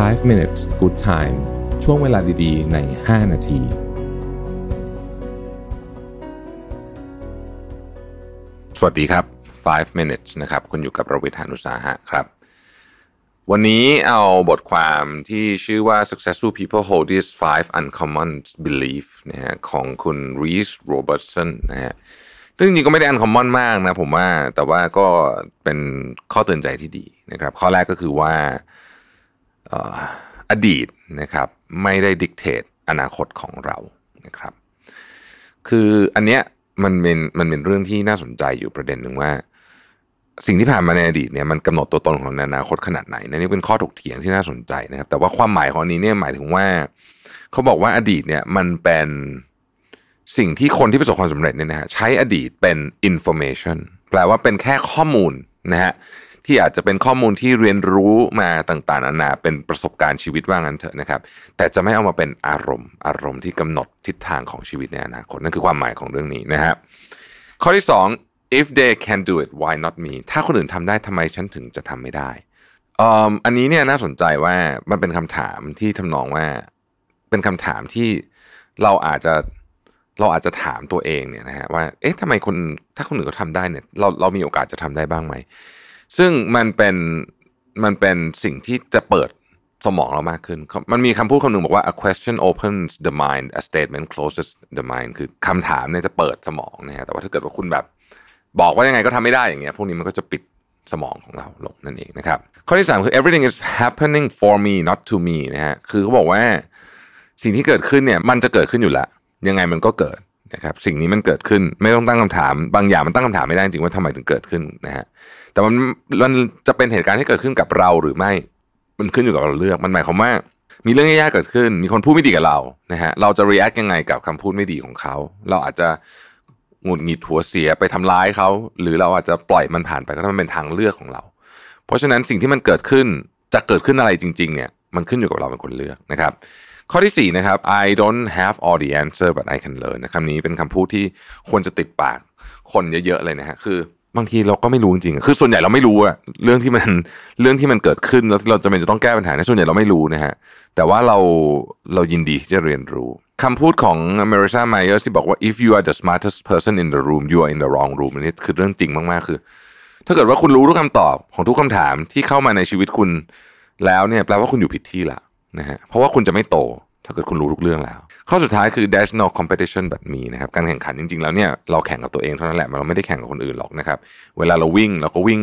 5 minutes good time ช่วงเวลาดีๆ ใน 5 นาที สวัสดีครับ 5 minutes นะครับ คุณอยู่กับประวิทยานุสาหะครับ วันนี้เอาบทความที่ชื่อว่า successful people hold these five uncommon belief นะฮะของคุณ Reese Robertson นะฮะซึ่งจริงๆก็ไม่ได้ uncommon มากนะผมว่าแต่ว่าก็เป็นข้อเตือนใจที่ดีนะครับ ข้อแรกก็คือว่า อดีตนะครับไม่ได้ดิกเตตอนาคตของเรานะครับ คืออันเนี้ยมันเป็นมันเป็นเรื่องที่น่าสนใจอยู่ประเด็นหนึ่งว่า สิ่งที่ผ่านมาในอดีตเนี่ยมันกำหนดตัวตนของอนาคตขนาดไหนนนี่เป็นข้อถกเถียงที่น่าสนใจนะครับ แต่ว่าความหมายของนี้เนี่ยหมายถึงว่า เขาบอกว่าอดีตเนี่ยมันเป็นสิ่งที่คนที่ประสบความสำเร็จเนี่ยนะฮะใช้อดีตเป็น information แปลว่าเป็นแค่ข้อมูลนะฮะ ที่อาจจะเป็นข้อมูลที่เรียนรู้มาต่างๆนานาเป็นประสบการณ์ชีวิตว่างั้นเถอะนะครับ แต่จะไม่เอามาเป็นอารมณ์ อารมณ์ที่กำหนดทิศทางของชีวิตในอนาคตนั่นคือความหมายของเรื่องนี้นะฮะข้อที่สอง if they can do it why not me ถ้าคนอื่นทำได้ทำไมฉันถึงจะทำไม่ได้อันนี้เนี่ยน่าสนใจว่ามันเป็นคำถามที่ทำนองว่าเป็นคำถามที่เราอาจจะเราอาจจะถามตัวเองเนี่ยนะฮะว่า เอ๊ะทำไมคนถ้าคนอื่นเขาทาได้เนี่ยเราเรามีโอกาสจะทำได้บ้างไหม ซึ่งมันเป็นมันเป็นสิ่งที่จะเปิดสมองเรามากขึ้น มันมีคำพูดคำหนึ่งบอกว่า a question opens the mind a statement closes the mind คือคำถามเนี่ยจะเปิดสมองนะฮะ แต่ว่าถ้าเกิดว่าคุณแบบ บอกว่ายังไงก็ทำไม่ได้อย่างเงี้ย พวกนี้มันก็จะปิดสมองของเราลงนั่นเองนะครับ ข้อที่สามคือ everything is happening for me not to me นะฮะ คือเขาบอกว่าสิ่งที่เกิดขึ้นเนี่ย มันจะเกิดขึ้นอยู่แล้ว ยังไงมันก็เกิด นะครับสิ่งนี้มันเกิดขึ้นไม่ต้องตั้งคำถาม บางอย่างมันตั้งคำถามไม่ได้จริงว่าทำไมถึงเกิดขึ้นนะฮะแต่มันมันจะเป็นเหตุการณ์ที่เกิดขึ้นกับเราหรือไม่ มันขึ้นอยู่กับเราเลือกมันหมายความว่ามีเรื่องแย่ๆเกิดขึ้น มีคนพูดไม่ดีกับเรานะฮะเราจะ react ยังไงกับคำพูดไม่ดีของเขา เราอาจจะหงุดหงิดหัวเสียไปทำร้ายเขา หรือเราอาจจะปล่อยมันผ่านไปก็มันเป็นทางเลือกของเรา เพราะฉะนั้นสิ่งที่มันเกิดขึ้นจะเกิดขึ้นอะไรจริง ๆ เนี่ย มันขึ้นอยู่กับเราเป็นคนเลือกนะครับ ข้อที่4นะครับ I don't have all the answer but I can learn นะคำนี้เป็นคำพูดที่ควรจะติดปากคนเยอะๆเลยนะฮะคือบางทีเราก็ไม่รู้จริงๆคือส่วนใหญ่เราไม่รู้อะเรื่องที่มันเรื่องที่มันเกิดขึ้นแล้วเราจะเป็นจะต้องแก้ปัญหาในส่วนใหญ่เราไม่รู้นะฮะแต่ว่าเราเรายินดีที่จะเรียนรู้คำพูดของ m a r i s a Myers ที่บอกว่า if you are the smartest person in the room you are in the wrong room นนี้คือเรื่องจริงมากๆคือ ถ้าเกิดว่าคุณรู้ทุกคำตอบของทุกคำถามที่เข้ามาในชีวิตคุณแล้วเนี่ยแปลว่าคุณอยู่ผิดที่ละ นะฮะเพราะว่าคุณจะไม่โต ถ้าเกิดคุณรู้ทุกเรื่องแล้ว ข้อสุดท้ายคือ there's no competition but me นะครับการแข่งขันจริงๆแล้วเนี่ยเราแข่งกับตัวเองเท่านั้นแหละเราไม่ได้แข่งกับคนอื่นหรอกนะครับเวลาเราวิ่งเราก็วิ่ง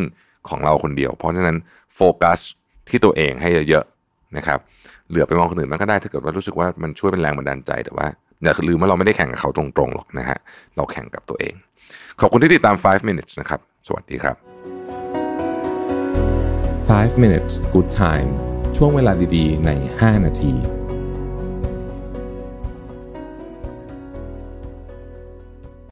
ของเราคนเดียว เพราะฉะนั้นโฟกัสที่ตัวเองให้เยอะๆนะครับเหลือไปมองคนอื่นมันก็ได้ถ้าเกิดว่ารู้สึกว่ามันช่วยเป็นแรงบันดาลใจแต่ว่าอย่าลืมว่าเราไม่ได้แข่งกับเขาตรงๆหรอกนะฮะเราแข่งกับตัวเอง ขอบคุณที่ติดตาม 5 minutes นะครับ สวัสดีครับ 5 minutes good time ช่วงเวลาดีๆ ใน 5 นาที